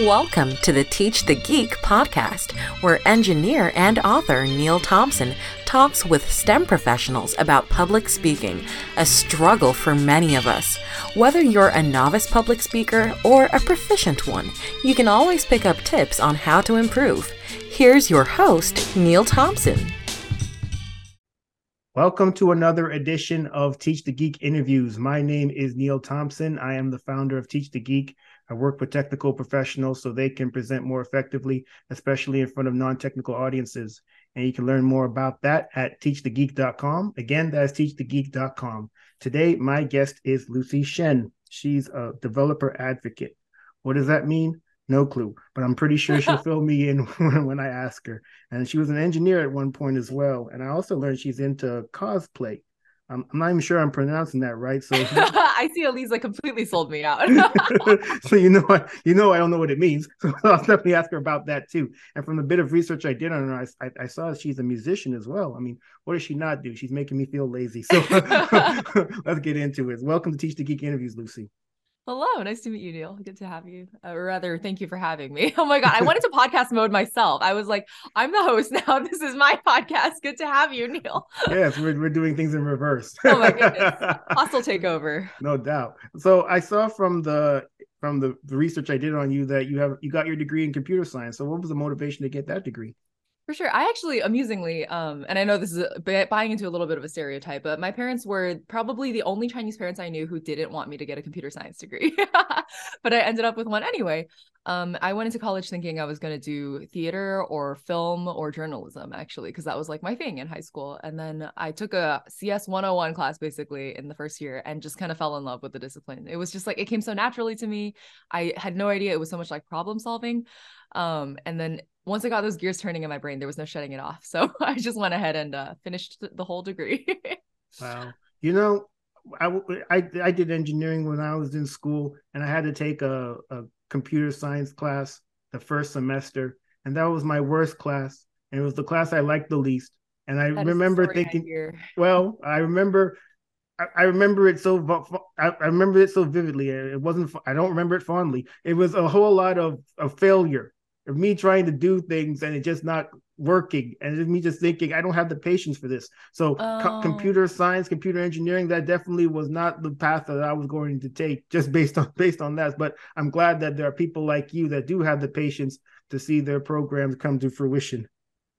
Welcome to the Teach the Geek podcast, where engineer and author Neil Thompson talks with STEM professionals about public speaking, a struggle for many of us. Whether you're a novice public speaker or a proficient one, you can always pick up tips on how to improve. Here's your host, Neil Thompson. Welcome to another edition of Teach the Geek interviews. My name is Neil Thompson. I am the founder of Teach the Geek I work with technical professionals so they can present more effectively, especially in front of non technical audiences. And you can learn more about that at teachthegeek.com. Again, that's teachthegeek.com. Today, my guest is Lucy Shen. She's a developer advocate. What does that mean? No clue, but I'm pretty sure she'll fill me in when, when I ask her. And she was an engineer at one point as well. And I also learned she's into cosplay. I'm, I'm not even sure I'm pronouncing that right. So I see Elisa completely sold me out. so you know, I, you know, I don't know what it means. So I'll definitely ask her about that too. And from the bit of research I did on her, I, I saw she's a musician as well. I mean, what does she not do? She's making me feel lazy. So let's get into it. Welcome to Teach the Geek interviews, Lucy. Hello, nice to meet you, Neil. Good to have you. Uh, or rather, thank you for having me. Oh my God, I went into podcast mode myself. I was like, I'm the host now. This is my podcast. Good to have you, Neil. yes, we're, we're doing things in reverse. oh my goodness. Hostile takeover. No doubt. So I saw from the from the, the research I did on you that you have you got your degree in computer science. So what was the motivation to get that degree? For sure. I actually amusingly, um, and I know this is a, buying into a little bit of a stereotype, but my parents were probably the only Chinese parents I knew who didn't want me to get a computer science degree. but I ended up with one anyway. Um, I went into college thinking I was going to do theater or film or journalism, actually, because that was like my thing in high school. And then I took a CS 101 class basically in the first year and just kind of fell in love with the discipline. It was just like it came so naturally to me. I had no idea it was so much like problem solving. Um, and then once I got those gears turning in my brain, there was no shutting it off. So I just went ahead and uh, finished the whole degree. wow. You know, I, I, I did engineering when I was in school, and I had to take a, a computer science class the first semester, and that was my worst class, and it was the class I liked the least. And I that remember thinking, well, I remember I, remember it so I, remember it so vividly. It wasn't I don't remember it fondly. It was a whole lot of, of failure of me trying to do things and it just not working. And me just thinking i don't have the patience for this. So oh. co- computer science computer engineering that definitely was not the path that i was going to take just based on based on that. But i'm glad that there are people like you that do have the patience to see their programs come to fruition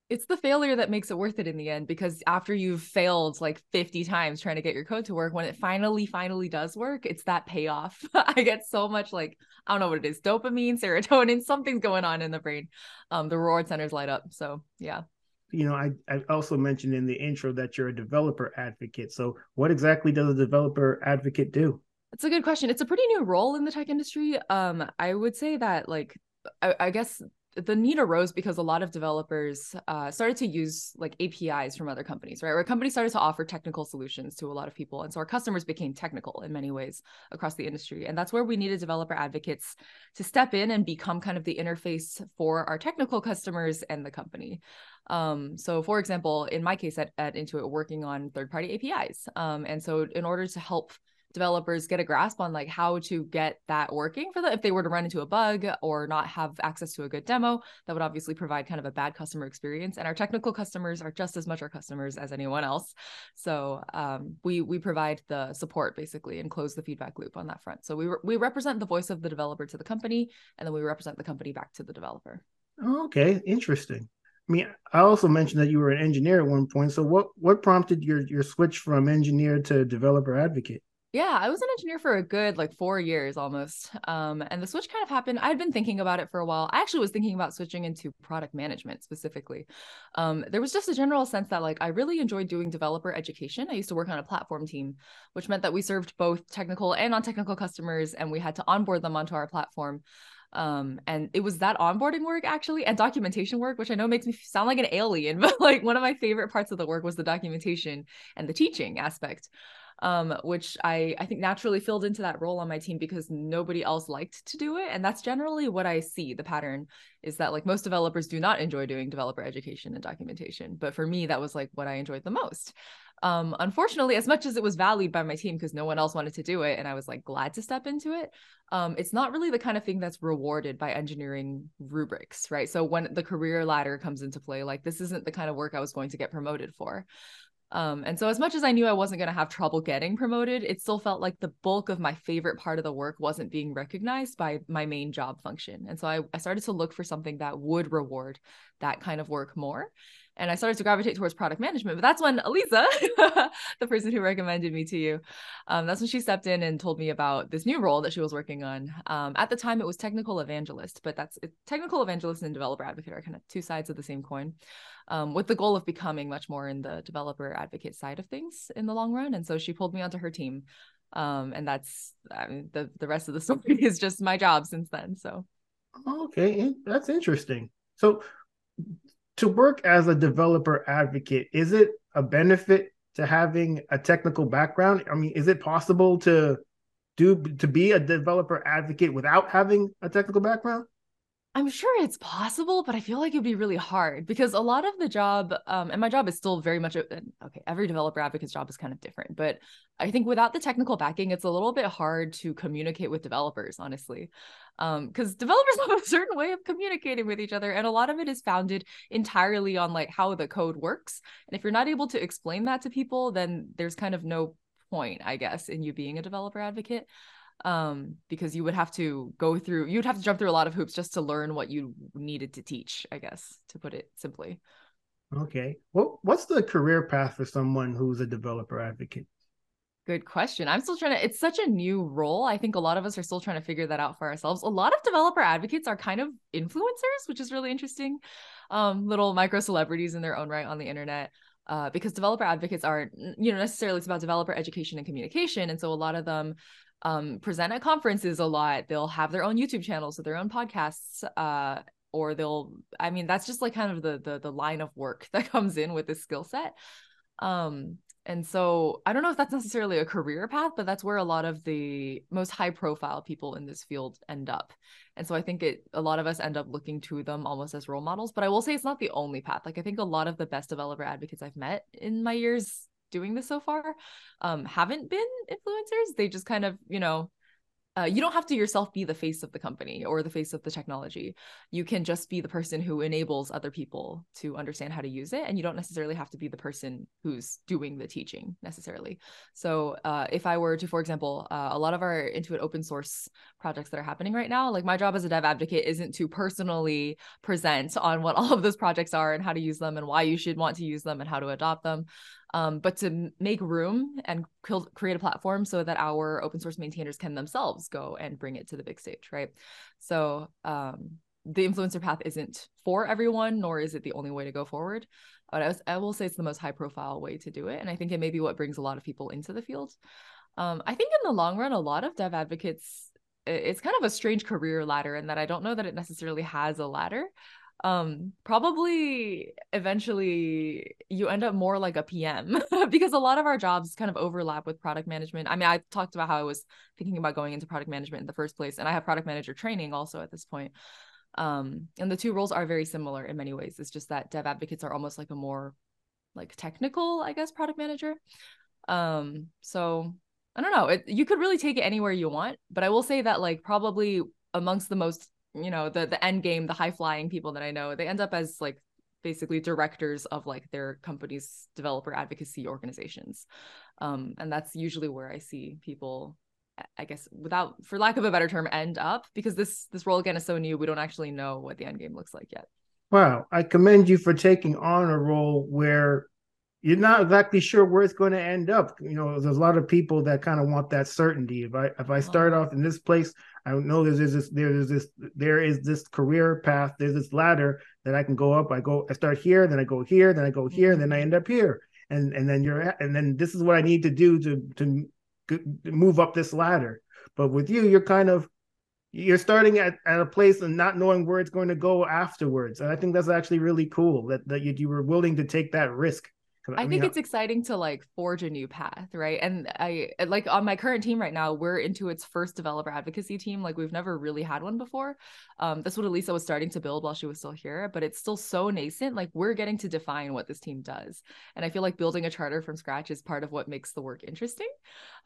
it's the failure that makes it worth it in the end because after you've failed like 50 times trying to get your code to work when it finally finally does work it's that payoff. I get so much like i don't know what it is dopamine serotonin something's going on in the brain. Um the reward centers light up so yeah. You know i i also mentioned in the intro that you're a developer advocate so what exactly does a developer advocate do? It's a good question. It's a pretty new role in the tech industry. Um i would say that like I, I guess the need arose because a lot of developers uh, started to use like APIs from other companies, right? Where companies started to offer technical solutions to a lot of people. And so our customers became technical in many ways across the industry. And that's where we needed developer advocates to step in and become kind of the interface for our technical customers and the company. Um, so for example, in my case at, at Intuit, working on third-party APIs. Um, and so in order to help developers get a grasp on like how to get that working for them if they were to run into a bug or not have access to a good demo that would obviously provide kind of a bad customer experience. And our technical customers are just as much our customers as anyone else. So um, we we provide the support basically and close the feedback loop on that front. So we re- we represent the voice of the developer to the company and then we represent the company back to the developer. Okay interesting. I mean, I also mentioned that you were an engineer at one point. So, what what prompted your your switch from engineer to developer advocate? Yeah, I was an engineer for a good like four years almost. Um, and the switch kind of happened. I had been thinking about it for a while. I actually was thinking about switching into product management specifically. Um, there was just a general sense that like I really enjoyed doing developer education. I used to work on a platform team, which meant that we served both technical and non-technical customers, and we had to onboard them onto our platform. Um, and it was that onboarding work actually and documentation work, which I know makes me sound like an alien, but like one of my favorite parts of the work was the documentation and the teaching aspect. Um, which I I think naturally filled into that role on my team because nobody else liked to do it, and that's generally what I see. The pattern is that like most developers do not enjoy doing developer education and documentation, but for me that was like what I enjoyed the most. Um, unfortunately, as much as it was valued by my team because no one else wanted to do it, and I was like glad to step into it, um, it's not really the kind of thing that's rewarded by engineering rubrics, right? So when the career ladder comes into play, like this isn't the kind of work I was going to get promoted for. Um, and so as much as I knew I wasn't going to have trouble getting promoted, it still felt like the bulk of my favorite part of the work wasn't being recognized by my main job function. And so I, I started to look for something that would reward that kind of work more and I started to gravitate towards product management. But that's when Elisa, the person who recommended me to you, um, that's when she stepped in and told me about this new role that she was working on. Um, at the time, it was technical evangelist, but that's technical evangelist and developer advocate are kind of two sides of the same coin, um, with the goal of becoming much more in the developer advocate side of things in the long run. And so she pulled me onto her team. Um, and that's I mean, the the rest of the story is just my job since then. So okay, that's interesting. So to work as a developer advocate, is it a benefit to having a technical background? I mean, is it possible to do to be a developer advocate without having a technical background? I'm sure it's possible, but I feel like it'd be really hard because a lot of the job, um, and my job is still very much okay. Every developer advocate's job is kind of different, but I think without the technical backing, it's a little bit hard to communicate with developers, honestly, because um, developers have a certain way of communicating with each other, and a lot of it is founded entirely on like how the code works. And if you're not able to explain that to people, then there's kind of no point, I guess, in you being a developer advocate um because you would have to go through you'd have to jump through a lot of hoops just to learn what you needed to teach i guess to put it simply. Okay. Well what's the career path for someone who's a developer advocate? Good question. I'm still trying to it's such a new role. I think a lot of us are still trying to figure that out for ourselves. A lot of developer advocates are kind of influencers which is really interesting. Um little micro celebrities in their own right on the internet uh, because developer advocates aren't you know necessarily it's about developer education and communication. And so a lot of them um, present at conferences a lot. They'll have their own YouTube channels or their own podcasts. Uh, or they'll, I mean, that's just like kind of the the the line of work that comes in with this skill set. Um, and so I don't know if that's necessarily a career path, but that's where a lot of the most high profile people in this field end up. And so I think it a lot of us end up looking to them almost as role models. But I will say it's not the only path. Like I think a lot of the best developer advocates I've met in my years doing this so far um, haven't been influencers. They just kind of, you know, uh, you don't have to yourself be the face of the company or the face of the technology. You can just be the person who enables other people to understand how to use it. And you don't necessarily have to be the person who's doing the teaching necessarily. So, uh, if I were to, for example, uh, a lot of our Intuit open source projects that are happening right now, like my job as a dev advocate isn't to personally present on what all of those projects are and how to use them and why you should want to use them and how to adopt them um, but to make room and create a platform so that our open source maintainers can themselves go and bring it to the big stage, right? So um, the influencer path isn't for everyone, nor is it the only way to go forward. But I, was, I will say it's the most high profile way to do it. And I think it may be what brings a lot of people into the field. Um, I think in the long run, a lot of dev advocates, it's kind of a strange career ladder in that I don't know that it necessarily has a ladder um probably eventually you end up more like a pm because a lot of our jobs kind of overlap with product management. I mean i talked about how i was thinking about going into product management in the first place and i have product manager training also at this point. Um and the two roles are very similar in many ways. It's just that dev advocates are almost like a more like technical i guess product manager. Um so i don't know. It, you could really take it anywhere you want but i will say that like probably amongst the most you know the the end game the high flying people that i know they end up as like basically directors of like their company's developer advocacy organizations. Um, and that's usually where i see people i guess without for lack of a better term end up because this this role again is so new we don't actually know what the end game looks like yet. Wow i commend you for taking on a role where you're not exactly sure where it's going to end up. You know, there's a lot of people that kind of want that certainty. If I if I start uh-huh. off in this place, I know there's this there's this there is this career path, there's this ladder that I can go up. I go I start here, then I go here, then I go here, and then I mm-hmm. end up here. And and then you're and then this is what I need to do to to move up this ladder. But with you, you're kind of you're starting at, at a place and not knowing where it's going to go afterwards. And I think that's actually really cool that, that you, you were willing to take that risk I, I think it's exciting to like forge a new path, right? And I like on my current team right now, we're Intuit's first developer advocacy team. Like we've never really had one before. Um, that's what Elisa was starting to build while she was still here, but it's still so nascent. Like we're getting to define what this team does, and I feel like building a charter from scratch is part of what makes the work interesting.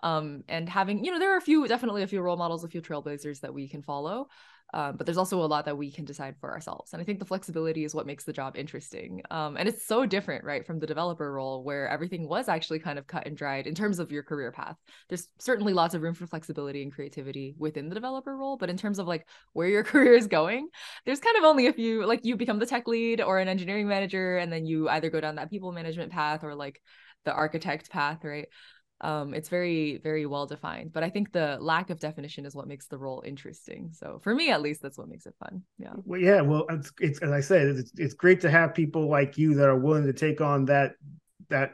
Um, and having you know there are a few definitely a few role models, a few trailblazers that we can follow. Um, but there's also a lot that we can decide for ourselves. And I think the flexibility is what makes the job interesting. Um, and it's so different, right, from the developer role where everything was actually kind of cut and dried in terms of your career path. There's certainly lots of room for flexibility and creativity within the developer role. But in terms of like where your career is going, there's kind of only a few, like you become the tech lead or an engineering manager, and then you either go down that people management path or like the architect path, right? Um, it's very very well defined but i think the lack of definition is what makes the role interesting. So for me at least that's what makes it fun. Yeah. Well yeah well it's, it's as i said it's, it's great to have people like you that are willing to take on that that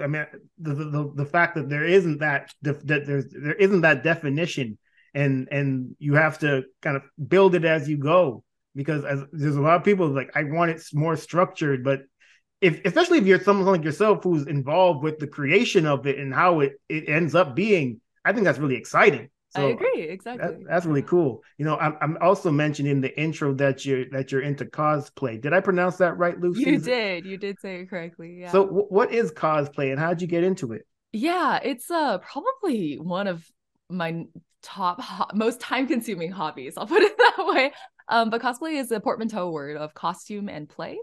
i mean the the, the fact that there isn't that that there's there isn't that definition and and you have to kind of build it as you go because as there's a lot of people like i want it more structured but if especially if you're someone like yourself who's involved with the creation of it and how it, it ends up being, I think that's really exciting. So I agree, exactly. That, that's really cool. You know, I'm, I'm also mentioning in the intro that you're that you're into cosplay. Did I pronounce that right, Lucy? You did. You did say it correctly. Yeah. So, w- what is cosplay, and how did you get into it? Yeah, it's uh probably one of my top ho- most time consuming hobbies. I'll put it that way. Um, but cosplay is a portmanteau word of costume and play.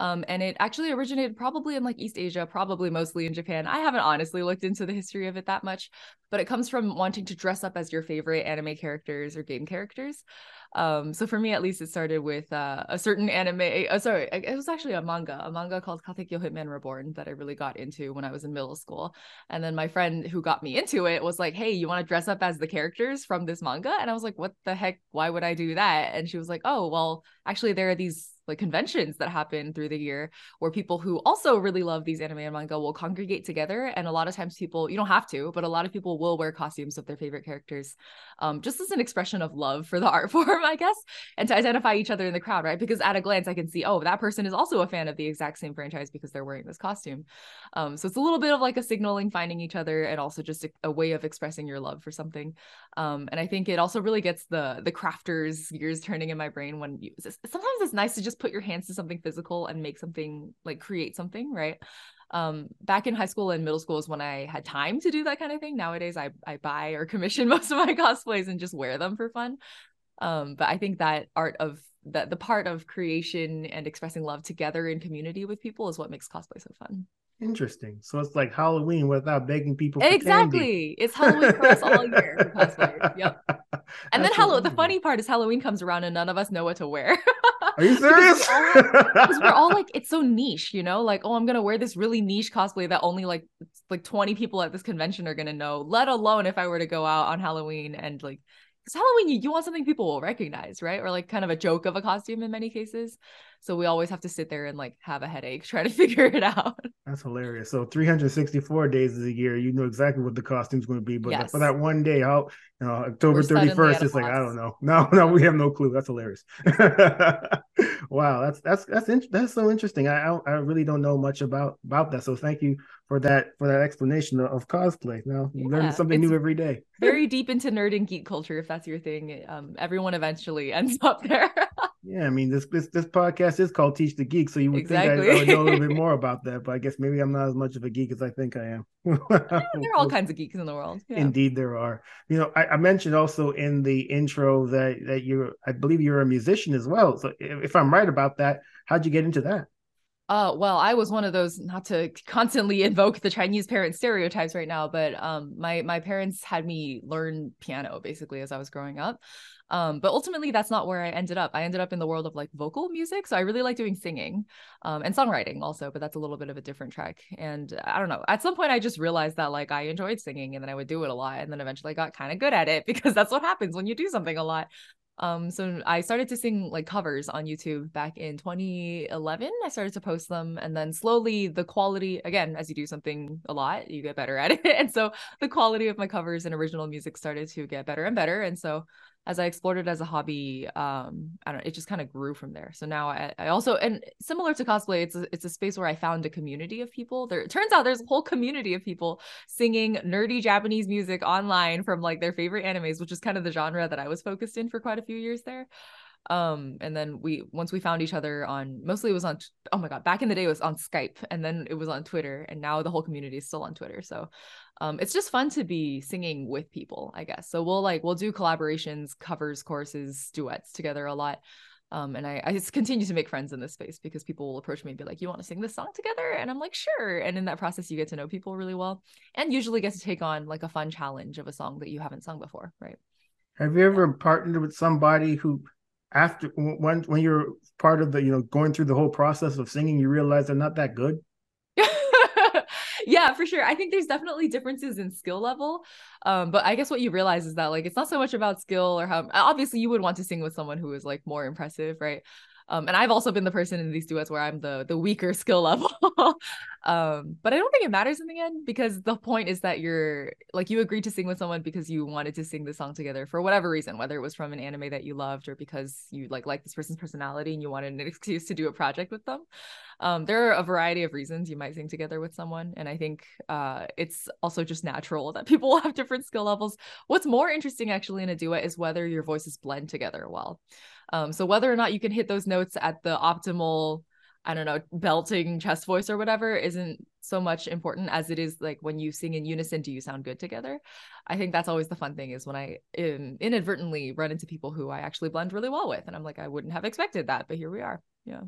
Um, and it actually originated probably in like East Asia, probably mostly in Japan. I haven't honestly looked into the history of it that much, but it comes from wanting to dress up as your favorite anime characters or game characters. Um, so for me, at least, it started with uh, a certain anime. Uh, sorry, it was actually a manga, a manga called Katekyo Hitman Reborn that I really got into when I was in middle school. And then my friend who got me into it was like, "Hey, you want to dress up as the characters from this manga?" And I was like, "What the heck? Why would I do that?" And she was like, "Oh, well, actually, there are these like conventions that happen through the year where people who also really love these anime and manga will congregate together. And a lot of times people you don't have to but a lot of people will wear costumes of their favorite characters um, just as an expression of love for the art form i guess and to identify each other in the crowd right? Because at a glance i can see oh that person is also a fan of the exact same franchise because they're wearing this costume. Um, so it's a little bit of like a signaling finding each other and also just a, a way of expressing your love for something. Um, and i think it also really gets the the crafters gears turning in my brain when you sometimes it's nice to just put your hands to something physical and make something like create something right um back in high school and middle school is when i had time to do that kind of thing nowadays i i buy or commission most of my cosplays and just wear them for fun um but i think that art of that the part of creation and expressing love together in community with people is what makes cosplay so fun Interesting. So it's like Halloween without begging people. exactly. Candy. It's Halloween for us all year for cosplayers. Yep. And then Halloween. The funny part is Halloween comes around and none of us know what to wear. Are you serious? Because we're, we're, all like, it's so niche, you know. Like, oh, I'm gonna wear this really niche cosplay that only like like 20 people at this convention are gonna know. Let alone if I were to go out on Halloween and like because Halloween, you, you want something people will recognize, right? Or like kind of a joke of a costume in many cases. So we always have to sit there and like have a headache, try to figure it out. That's hilarious. So 364 days of the year, you know exactly what the costume's going to be. But yes. for that one day, how you know, October 31st, it's like, I don't know. No, no, we have no clue. That's hilarious. wow. That's, that's, that's, in- that's so interesting. I, I, I really don't know much about, about that. So thank you for that, for that explanation of, of cosplay. Now you yeah, learn something new every day. very deep into nerd and geek culture. If that's your thing, um, everyone eventually ends up there. Yeah, I mean this this this podcast is called Teach the Geek, so you would exactly. think I, I, would know a little bit more about that, but I guess maybe I'm not as much of a geek as I think I am. there are all kinds of geeks in the world. Yeah. Indeed, there are. You know, I, I, mentioned also in the intro that that you're, I believe you're a musician as well. So if, if I'm right about that, how'd you get into that? Uh, well, I was one of those not to constantly invoke the Chinese parent stereotypes right now, but um, my my parents had me learn piano basically as I was growing up. Um, but ultimately, that's not where I ended up. I ended up in the world of like vocal music. So I really like doing singing um, and songwriting also, but that's a little bit of a different track. And I don't know. At some point, I just realized that like I enjoyed singing and then I would do it a lot. And then eventually I got kind of good at it because that's what happens when you do something a lot. Um, so I started to sing like covers on YouTube back in 2011. I started to post them, and then slowly the quality, again, as you do something a lot, you get better at it. and so the quality of my covers and original music started to get better and better. And so as I explored it as a hobby, um, I don't know, it just kind of grew from there. So now I, I also and similar to cosplay, it's a, it's a space where I found a community of people. There it turns out there's a whole community of people singing nerdy Japanese music online from like their favorite animes, which is kind of the genre that I was focused in for quite a few years there um and then we once we found each other on mostly it was on oh my god back in the day it was on skype and then it was on twitter and now the whole community is still on twitter so um it's just fun to be singing with people i guess so we'll like we'll do collaborations covers courses duets together a lot um, and I, I just continue to make friends in this space because people will approach me and be like, "You want to sing this song together?" And I'm like, "Sure." And in that process, you get to know people really well, and usually get to take on like a fun challenge of a song that you haven't sung before, right? Have you ever partnered with somebody who after when when you're part of the you know going through the whole process of singing you realize they're not that good yeah for sure i think there's definitely differences in skill level um but i guess what you realize is that like it's not so much about skill or how obviously you would want to sing with someone who is like more impressive right um, and I've also been the person in these duets where I'm the the weaker skill level. um, but I don't think it matters in the end because the point is that you're like you agreed to sing with someone because you wanted to sing the song together for whatever reason, whether it was from an anime that you loved or because you like like this person's personality and you wanted an excuse to do a project with them. Um, there are a variety of reasons you might sing together with someone, and I think uh, it's also just natural that people have different skill levels. What's more interesting actually in a duet is whether your voices blend together well. Um, so whether or not you can hit those notes at the optimal, I don't know, belting chest voice or whatever isn't so much important as it is like when you sing in unison, do you sound good together? I think that's always the fun thing is when I in, inadvertently run into people who I actually blend really well with. And I'm like, I wouldn't have expected that, but here we are. Yeah.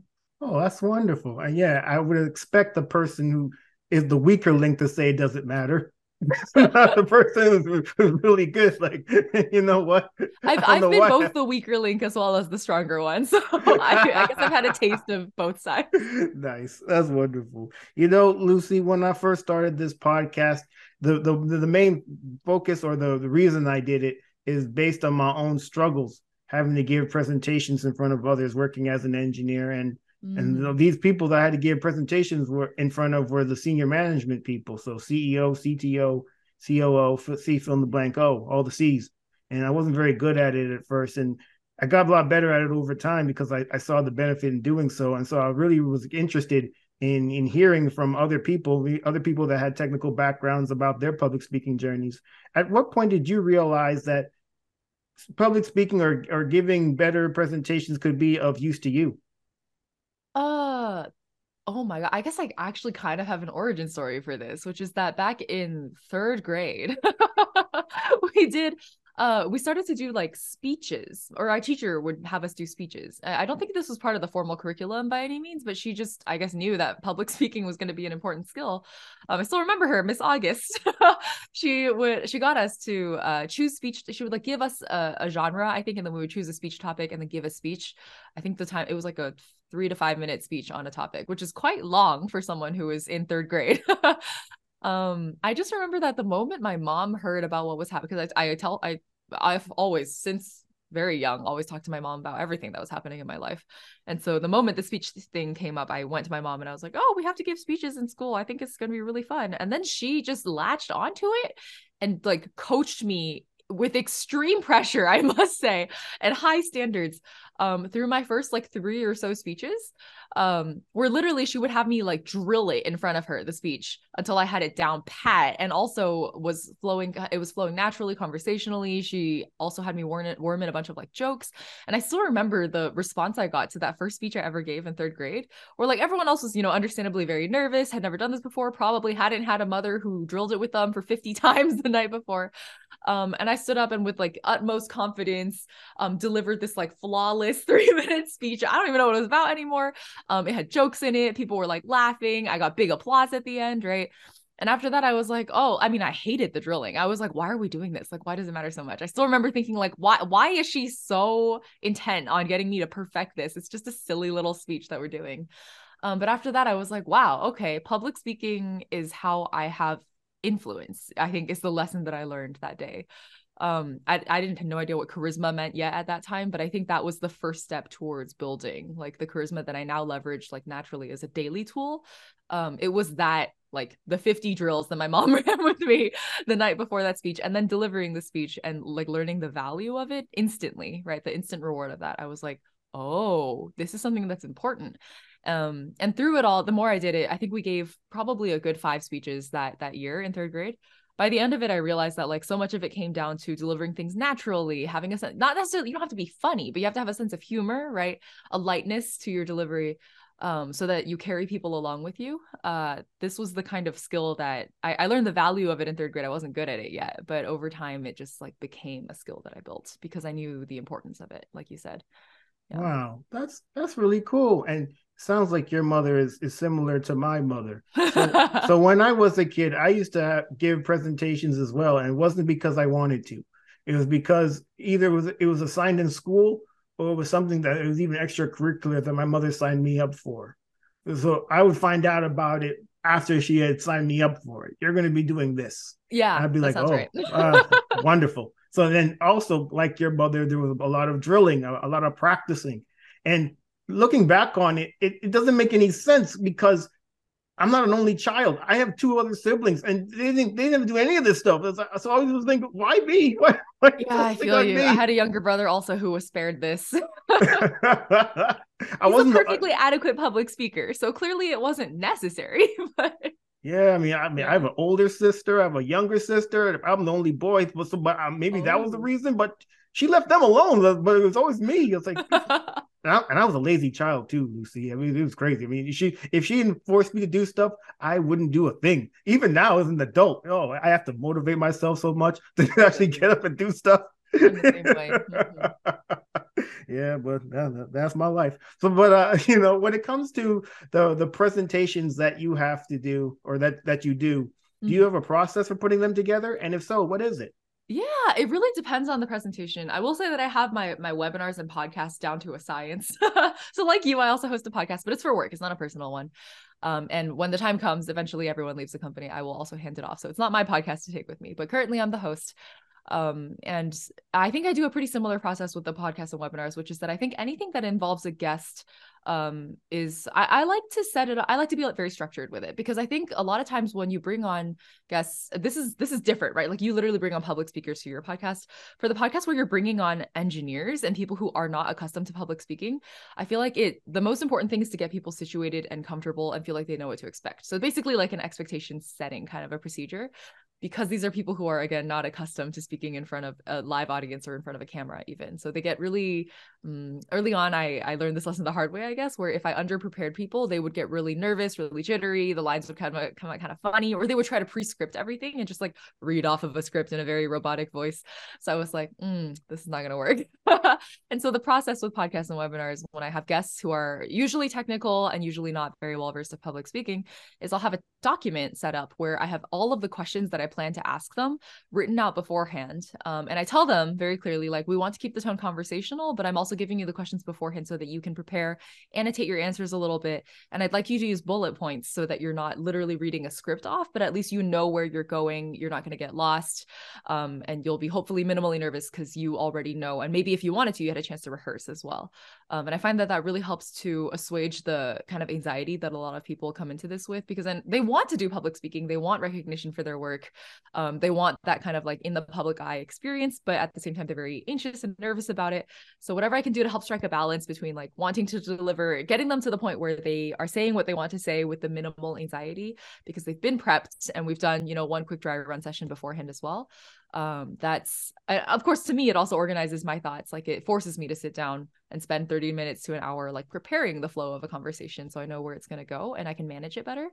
Oh, that's wonderful. And yeah, I would expect the person who is the weaker link to say it doesn't matter. the person who's, really good. Like, you know what? I've, I've been both the weaker link as well as the stronger one. So I, I, guess I've had a taste of both sides. Nice. That's wonderful. You know, Lucy, when I first started this podcast, the the, the main focus or the, the reason I did it is based on my own struggles, having to give presentations in front of others, working as an engineer and Mm. And these people that I had to give presentations were in front of were the senior management people. So CEO, CTO, COO, C fill in the blank O, all the C's. And I wasn't very good at it at first. And I got a lot better at it over time because I, I saw the benefit in doing so. And so I really was interested in in hearing from other people, other people that had technical backgrounds about their public speaking journeys. At what point did you realize that public speaking or, or giving better presentations could be of use to you? Oh my god. I guess I actually kind of have an origin story for this, which is that back in third grade, we did uh we started to do like speeches or our teacher would have us do speeches. I don't think this was part of the formal curriculum by any means but she just i guess knew that public speaking was going to be an important skill. Um, i still remember her miss august. She would she got us to uh choose speech she would like give us a, a genre i think and then we would choose a speech topic and then give a speech. I think the time it was like a three to five minute speech on a topic which is quite long for someone who is in third grade. Um i just remember that the moment my mom heard about what was happening because I, I tell i i've always since very young always talked to my mom about everything that was happening in my life. And so the moment the speech thing came up i went to my mom and i was like oh we have to give speeches in school. I think it's going to be really fun. And then she just latched onto it and like coached me with extreme pressure i must say and high standards um through my first like three or so speeches um where literally she would have me like drill it in front of her the speech until i had it down pat and also was flowing it was flowing naturally conversationally. She also had me warm it warm in a bunch of like jokes. And i still remember the response i got to that first speech i ever gave in third grade where like everyone else was you know understandably very nervous had never done this before probably hadn't had a mother who drilled it with them for 50 times the night before. Um and i stood up and with like utmost confidence um delivered this like flawless three minute speech i don't even know what it was about anymore um, it had jokes in it. People were like laughing. I got big applause at the end, right? And after that, I was like, oh, I mean, I hated the drilling. I was like, why are we doing this? Like, why does it matter so much? I still remember thinking, like, why why is she so intent on getting me to perfect this? It's just a silly little speech that we're doing. Um, but after that, I was like, wow, okay, public speaking is how I have influence. I think is the lesson that I learned that day um I, I didn't have no idea what charisma meant yet at that time but i think that was the first step towards building like the charisma that i now leverage like naturally as a daily tool. Um it was that like the 50 drills that my mom ran with me the night before that speech and then delivering the speech and like learning the value of it instantly right? The instant reward of that. I was like oh this is something that's important. Um and through it all the more i did it i think we gave probably a good five speeches that that year in third grade by the end of it i realized that like so much of it came down to delivering things naturally having a sense not necessarily you don't have to be funny but you have to have a sense of humor right a lightness to your delivery um, so that you carry people along with you. Uh, this was the kind of skill that I, I, learned the value of it in third grade. I wasn't good at it yet, but over time it just like became a skill that I built because I knew the importance of it, like you said. Yeah. Wow, that's that's really cool. And sounds like your mother is, is similar to my mother. So, so when I was a kid, I used to have, give presentations as well, and it wasn't because I wanted to. It was because either it was it was assigned in school or it was something that it was even extracurricular that my mother signed me up for. So I would find out about it after she had signed me up for it. You're going to be doing this. Yeah. And I'd be like, oh, right. uh, wonderful. So then also, like your mother, there was a lot of drilling, a, a lot of practicing. And looking back on it, it, it doesn't make any sense because I'm not an only child. I have two other siblings, and they didn't they didn't do any of this stuff. So I always was thinking, why me? Why, why yeah, I feel you. Me? I had a younger brother also who was spared this. I wasn't a perfectly adequate public speaker, so clearly it wasn't necessary. But yeah, I mean, I mean, yeah. I have an older sister, I have a younger sister. I'm the only boy, but so, but uh, maybe oh. that was the oh. reason. But she left them alone, but it was always me. It's like And I, and I, was a lazy child too, Lucy. I mean, it was crazy. I mean, she if she didn't force me to do stuff, I wouldn't do a thing. Even now, as an adult, oh, I have to motivate myself so much to actually get up and do stuff. Yeah, but that's my life. So, but uh, you know, when it comes to the the presentations that you have to do or that that you do, mm-hmm. do you mm-hmm. have a process for putting them together? And if so, what is it? Yeah, it really depends on the presentation. I will say that I have my my webinars and podcasts down to a science. so like you, I also host a podcast, but it's for work. It's not a personal one. Um, and when the time comes, eventually everyone leaves the company. I will also hand it off. So it's not my podcast to take with me, but currently I'm the host. Um, and I think I do a pretty similar process with the podcast and webinars, which is that I think anything that involves a guest um is I, I like to set it i like to be like very structured with it because i think a lot of times when you bring on guests this is this is different right? Like you literally bring on public speakers to your podcast. For the podcast where you're bringing on engineers and people who are not accustomed to public speaking i feel like it the most important thing is to get people situated and comfortable and feel like they know what to expect. So basically like an expectation setting kind of a procedure because these are people who are again not accustomed to speaking in front of a live audience or in front of a camera even. So they get really um, early on i i learned this lesson the hard way i guess where if i underprepared people they would get really nervous really jittery the lines would kind of come out kind of funny or they would try to pre-script everything and just like read off of a script in a very robotic voice. So i was like mm, this is not going to work. And so the process with podcasts and webinars when i have guests who are usually technical and usually not very well versed of public speaking is i'll have a document set up where i have all of the questions that i plan to ask them written out beforehand. Um, and I tell them very clearly, like, we want to keep the tone conversational, but I'm also giving you the questions beforehand so that you can prepare, annotate your answers a little bit. And I'd like you to use bullet points so that you're not literally reading a script off, but at least you know where you're going. You're not going to get lost. Um, and you'll be hopefully minimally nervous because you already know. And maybe if you wanted to, you had a chance to rehearse as well. Um, and I find that that really helps to assuage the kind of anxiety that a lot of people come into this with because then they want to do public speaking, they want recognition for their work. Um, they want that kind of like in the public eye experience, but at the same time, they're very anxious and nervous about it. So, whatever I can do to help strike a balance between like wanting to deliver, getting them to the point where they are saying what they want to say with the minimal anxiety because they've been prepped and we've done, you know, one quick dry run session beforehand as well um that's I, of course to me it also organizes my thoughts. Like it forces me to sit down and spend 30 minutes to an hour like preparing the flow of a conversation so i know where it's going to go and i can manage it better.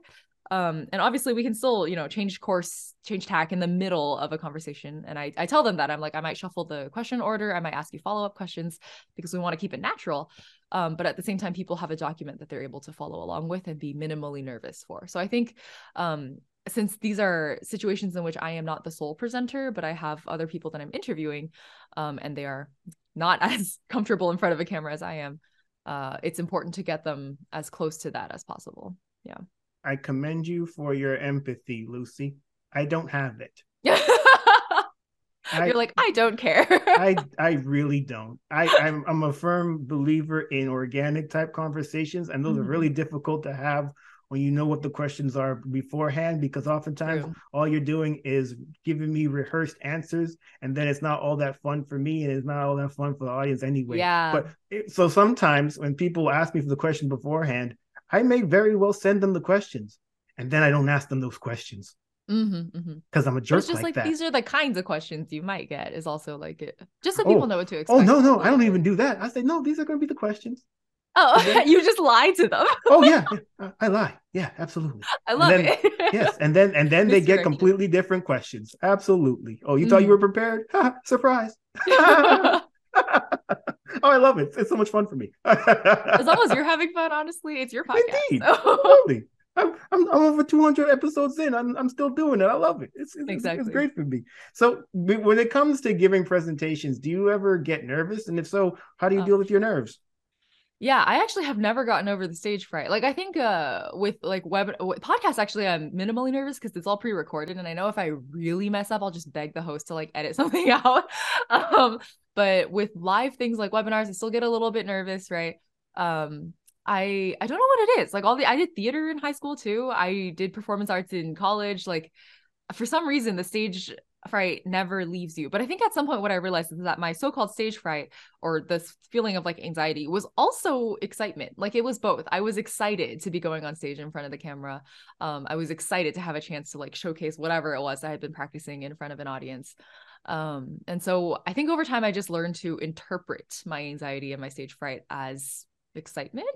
Um and obviously we can still you know change course change tack in the middle of a conversation. And i i tell them that i'm like i might shuffle the question order i might ask you follow-up questions because we want to keep it natural. Um, but at the same time people have a document that they're able to follow along with and be minimally nervous for. So i think um, since these are situations in which I am not the sole presenter, but I have other people that I'm interviewing, um, and they are not as comfortable in front of a camera as I am, uh, it's important to get them as close to that as possible. Yeah. I commend you for your empathy, Lucy. I don't have it. I, You're like, I don't care. I I really don't. I I'm, I'm a firm believer in organic type conversations, and those mm-hmm. are really difficult to have when you know what the questions are beforehand because oftentimes True. all you're doing is giving me rehearsed answers and then it's not all that fun for me and it's not all that fun for the audience anyway Yeah. but it, so sometimes when people ask me for the question beforehand i may very well send them the questions and then i don't ask them those questions Mm-hmm, mm-hmm. because i'm a But jerk it's just like, like, these are the kinds of questions you might get. Is also like it, just so Oh. people know what to expect. oh no no I don't even do that i say no these are going to be the questions Oh, then- you just lie to them. oh yeah, I, I lie yeah absolutely I love then- it. yes and then and then they get completely different questions absolutely oh you thought you Mhm. were prepared surprise oh i love it it's so much fun for me as long as you're having fun, honestly, it's your podcast. Indeed. so- I'm, I'm, I'm over 200 episodes in. I'm, I'm still doing it. I love it. It's, it's, it's- Exactly. it's great for me. So, when it comes to giving presentations, do you ever get nervous? And if so, how do you Oh. deal with your nerves? Yeah, I actually have never gotten over the stage fright. Like I think uh with like web podcasts actually I'm minimally nervous because it's all pre-recorded and I know if I really mess up I'll just beg the host to like edit something out. um but with live things like webinars I still get a little bit nervous, right? Um I I don't know what it is. Like all the I did theater in high school too. I did performance arts in college like for some reason the stage fright never leaves you. But I think at some point what I realized is that my so-called stage fright or this feeling of like anxiety was also excitement. Like it was both. I was excited to be going on stage in front of the camera. Um, I was excited to have a chance to like showcase whatever it was I had been practicing in front of an audience. Um, and so I think over time I just learned to interpret my anxiety and my stage fright as excitement.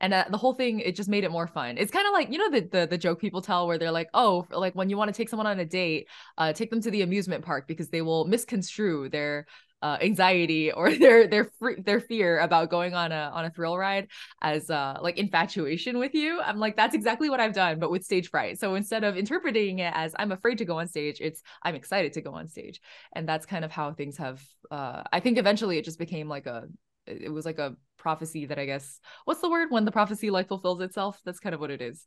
And uh, the whole thing it just made it more fun. It's kind of like you know the, the the joke people tell where they're like oh like when you want to take someone on a date uh take them to the amusement park because they will misconstrue their uh, anxiety or their their their fear about going on a on a thrill ride as uh like infatuation with you. I'm like that's exactly what i've done but with stage fright. So instead of interpreting it as i'm afraid to go on stage it's i'm excited to go on stage. And that's kind of how things have uh i think eventually it just became like a it was like a prophecy that i guess what's the word when the prophecy like fulfills itself that's kind of what it is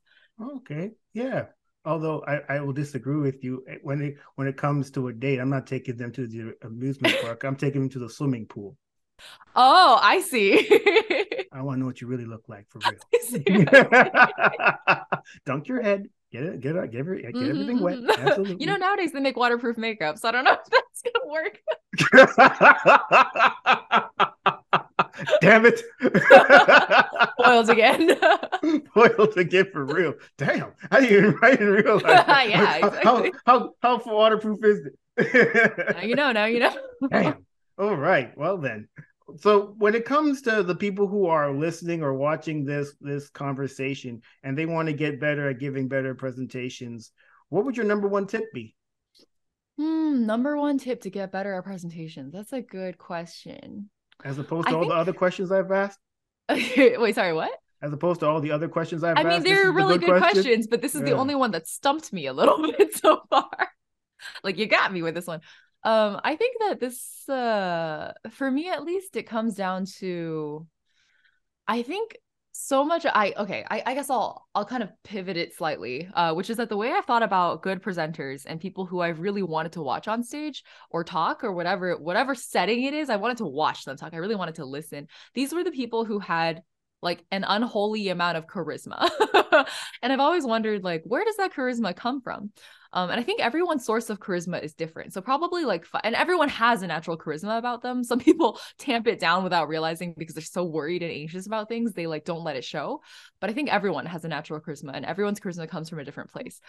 Okay. Yeah. Although I, I will disagree with you eh, when it when it comes to a date, I'm not taking them to the amusement park. I'm taking them to the swimming pool. oh i see I want to know what you really look like for real. Dunk your head. Get it. Get it. Get, every, get Mhm, everything wet. mhm. Absolutely. you know nowadays they make waterproof makeup so i don't know if that's gonna work Damn it. Boiled again. Boiled again for real. Damn. I didn't even, I didn't realize. Yeah, How, exactly. how, how, how waterproof is it? now you know. Now you know. Damn. All right. Well then. So when it comes to the people who are listening or watching this this conversation and they want to get better at giving better presentations, what would your number one tip be? Hmm, number one tip to get better at presentations. That's a good question. As opposed to I all the other questions I've asked? Wait, sorry, what? As opposed to all the other questions I've asked. I mean, they're really good, question? questions, but this is the only one that stumped me a little bit so far. like you got me with this one. Um, I think that this uh for me at least it comes down to I think so much I okay, I, I guess I'll I'll kind of pivot it slightly, uh, which is that the way I thought about good presenters and people who I've really wanted to watch on stage or talk or whatever whatever setting it is, I wanted to watch them talk. I really wanted to listen. These were the people who had like an unholy amount of charisma. and I've always wondered like where does that charisma come from? Um, and I think everyone's source of charisma is different. So probably like, and everyone has a natural charisma about them. Some people tamp it down without realizing because they're so worried and anxious about things, they like don't let it show. But I think everyone has a natural charisma, and everyone's charisma comes from a different place.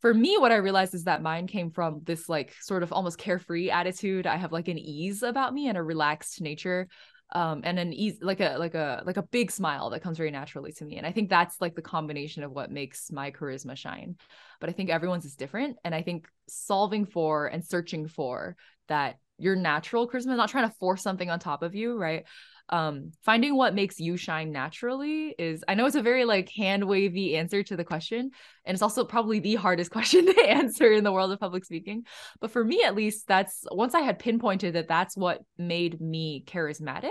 For me, what I realized is that mine came from this like sort of almost carefree attitude. I have like an ease about me and a relaxed nature um and an easy like a like a like a big smile that comes very naturally to me and i think that's like the combination of what makes my charisma shine but i think everyone's is different and i think solving for and searching for that your natural charisma not trying to force something on top of you right um finding what makes you shine naturally is i know it's a very like hand wavy answer to the question and it's also probably the hardest question to answer in the world of public speaking but for me at least that's once i had pinpointed that that's what made me charismatic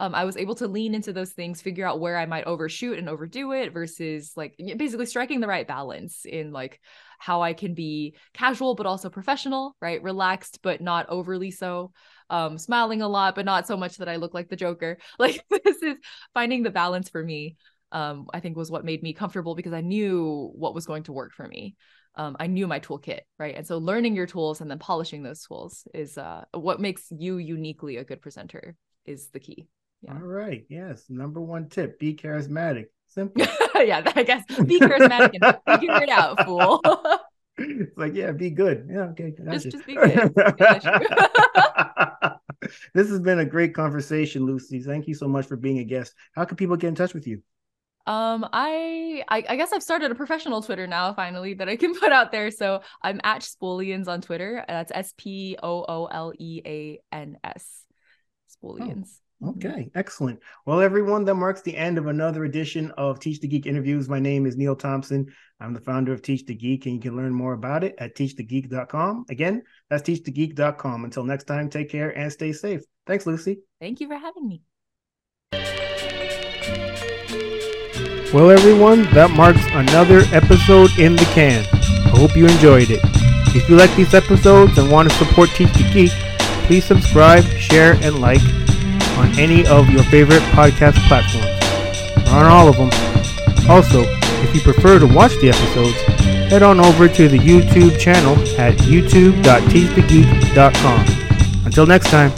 um, I was able to lean into those things, figure out where I might overshoot and overdo it versus like basically striking the right balance in like how I can be casual but also professional, right? Relaxed but not overly so. Um, smiling a lot but not so much that I look like the Joker. Like this is finding the balance for me. um, I think was what made me comfortable because I knew what was going to work for me. Um, I knew my toolkit, right? And so learning your tools and then polishing those tools is uh, what makes you uniquely a good presenter is the key. Yeah. All right. Yes. Number one tip: be charismatic. Simple. yeah, I guess be charismatic and figure it out, fool. it's like, yeah, be good. Yeah, okay. Just, just be good. this has been a great conversation, Lucy. Thank you so much for being a guest. How can people get in touch with you? Um, I, I, I guess I've started a professional Twitter now, finally, that I can put out there. So I'm at Spooleans on Twitter. That's S P O O L E A N S. Spooleans. Oh. Okay, excellent. Well, everyone, that marks the end of another edition of Teach the Geek interviews. My name is Neil Thompson. I'm the founder of Teach the Geek, and you can learn more about it at teachthegeek.com. Again, that's teachthegeek.com. Until next time, take care and stay safe. Thanks, Lucy. Thank you for having me. Well, everyone, that marks another episode in the can. I hope you enjoyed it. If you like these episodes and want to support Teach the Geek, please subscribe, share, and like on any of your favorite podcast platforms, or on all of them. Also, if you prefer to watch the episodes, head on over to the YouTube channel at youtube.teachthegeek.com. Until next time.